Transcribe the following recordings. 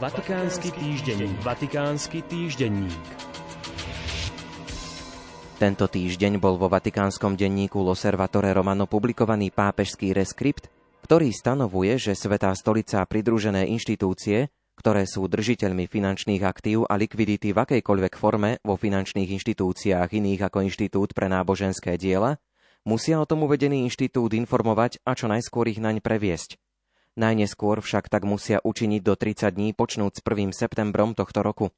Vatikánsky týždenník. Vatikánsky týždenník. Tento týždeň bol vo vatikánskom denníku L'Osservatore Romano publikovaný pápežský reskript, ktorý stanovuje, že Svetá stolica a pridružené inštitúcie, ktoré sú držiteľmi finančných aktív a likvidity v akejkoľvek forme vo finančných inštitúciách iných ako Inštitút pre náboženské diela, musia o tom uvedený inštitút informovať a čo najskôr ich naň previesť. Najneskôr však tak musia učiniť do 30 dní počnúť s 1. septembrom tohto roku.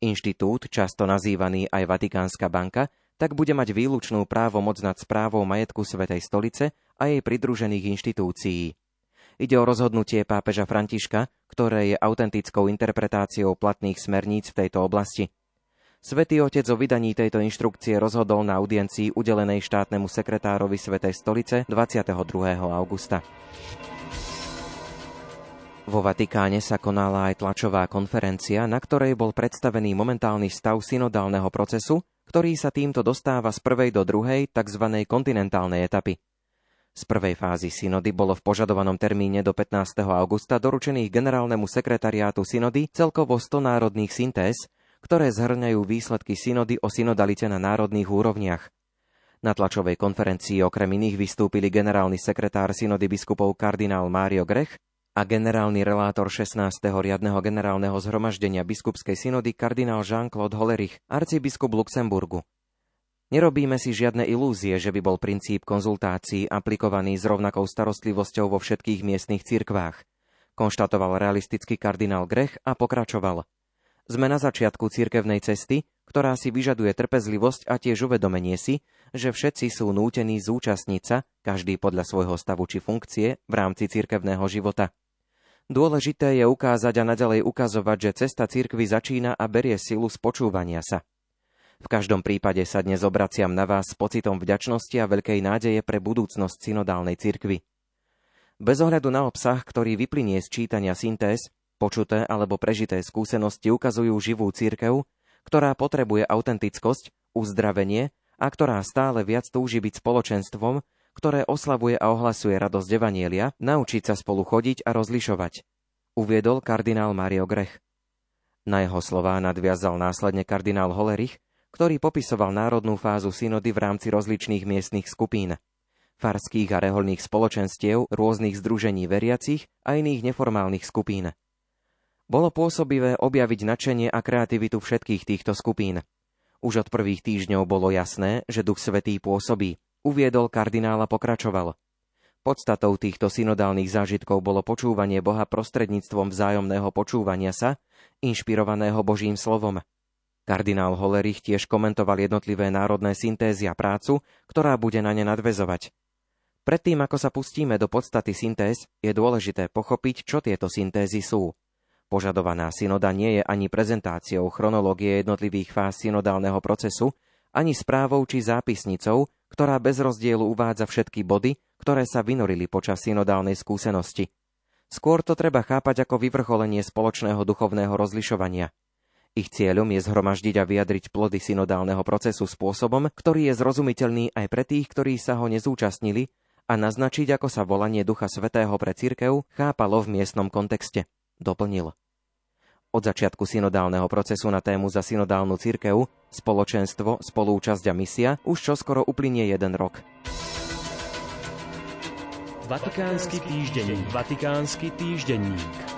Inštitút, často nazývaný aj Vatikánska banka, tak bude mať výlučnú právomoc nad správou majetku Svetej stolice a jej pridružených inštitúcií. Ide o rozhodnutie pápeža Františka, ktoré je autentickou interpretáciou platných smerníc v tejto oblasti. Svetý otec o vydaní tejto inštrukcie rozhodol na audiencii udelenej štátnemu sekretárovi Svetej stolice 22. augusta. Vo Vatikáne sa konala aj tlačová konferencia, na ktorej bol predstavený momentálny stav synodálneho procesu, ktorý sa týmto dostáva z prvej do druhej tzv. kontinentálnej etapy. Z prvej fázy synody bolo v požadovanom termíne do 15. augusta doručených generálnemu sekretariátu synody celkovo 100 národných syntéz, ktoré zhrňajú výsledky synody o synodalite na národných úrovniach. Na tlačovej konferencii okrem iných vystúpili generálny sekretár synody biskupov kardinál Mário Grech a generálny relátor 16. riadneho generálneho zhromaždenia biskupskej synody kardinál Jean-Claude Hollerich, arcibiskup Luxemburgu. Nerobíme si žiadne ilúzie, že by bol princíp konzultácií aplikovaný s rovnakou starostlivosťou vo všetkých miestnych cirkvách. Konštatoval realistický kardinál Grech a pokračoval. Sme na začiatku cirkevnej cesty, ktorá si vyžaduje trpezlivosť a tiež uvedomenie si, že všetci sú nútení zúčastniť sa, každý podľa svojho stavu či funkcie, v rámci cirkevného života. Dôležité je ukázať a naďalej ukazovať, že cesta cirkvy začína a berie silu z počúvania sa. V každom prípade sa dnes obraciam na vás s pocitom vďačnosti a veľkej nádeje pre budúcnosť synodálnej cirkvy. Bez ohľadu na obsah, ktorý vyplynie z čítania syntéz, počuté alebo prežité skúsenosti ukazujú živú cirkev, ktorá potrebuje autentickosť, uzdravenie a ktorá stále viac túži byť spoločenstvom, ktoré oslavuje a ohlasuje radosť Evanielia, naučiť sa spolu chodiť a rozlišovať, uviedol kardinál Mario Grech. Na jeho slová nadviazal následne kardinál Holerich, ktorý popisoval národnú fázu synody v rámci rozličných miestnych skupín, farských a reholných spoločenstiev, rôznych združení veriacich a iných neformálnych skupín. Bolo pôsobivé objaviť načenie a kreativitu všetkých týchto skupín. Už od prvých týždňov bolo jasné, že Duch Svetý pôsobí uviedol kardinál a pokračoval. Podstatou týchto synodálnych zážitkov bolo počúvanie Boha prostredníctvom vzájomného počúvania sa, inšpirovaného Božím slovom. Kardinál Holerich tiež komentoval jednotlivé národné syntézy a prácu, ktorá bude na ne nadvezovať. Predtým, ako sa pustíme do podstaty syntéz, je dôležité pochopiť, čo tieto syntézy sú. Požadovaná synoda nie je ani prezentáciou chronológie jednotlivých fáz synodálneho procesu, ani správou či zápisnicou, ktorá bez rozdielu uvádza všetky body, ktoré sa vynorili počas synodálnej skúsenosti. Skôr to treba chápať ako vyvrcholenie spoločného duchovného rozlišovania. Ich cieľom je zhromaždiť a vyjadriť plody synodálneho procesu spôsobom, ktorý je zrozumiteľný aj pre tých, ktorí sa ho nezúčastnili, a naznačiť, ako sa volanie Ducha Svetého pre církev chápalo v miestnom kontexte. Doplnil. Od začiatku synodálneho procesu na tému za synodálnu cirkev, spoločenstvo, spolúčasť a misia už čoskoro uplynie jeden rok. Vatikánsky týždenník. Vatikánsky týždenník.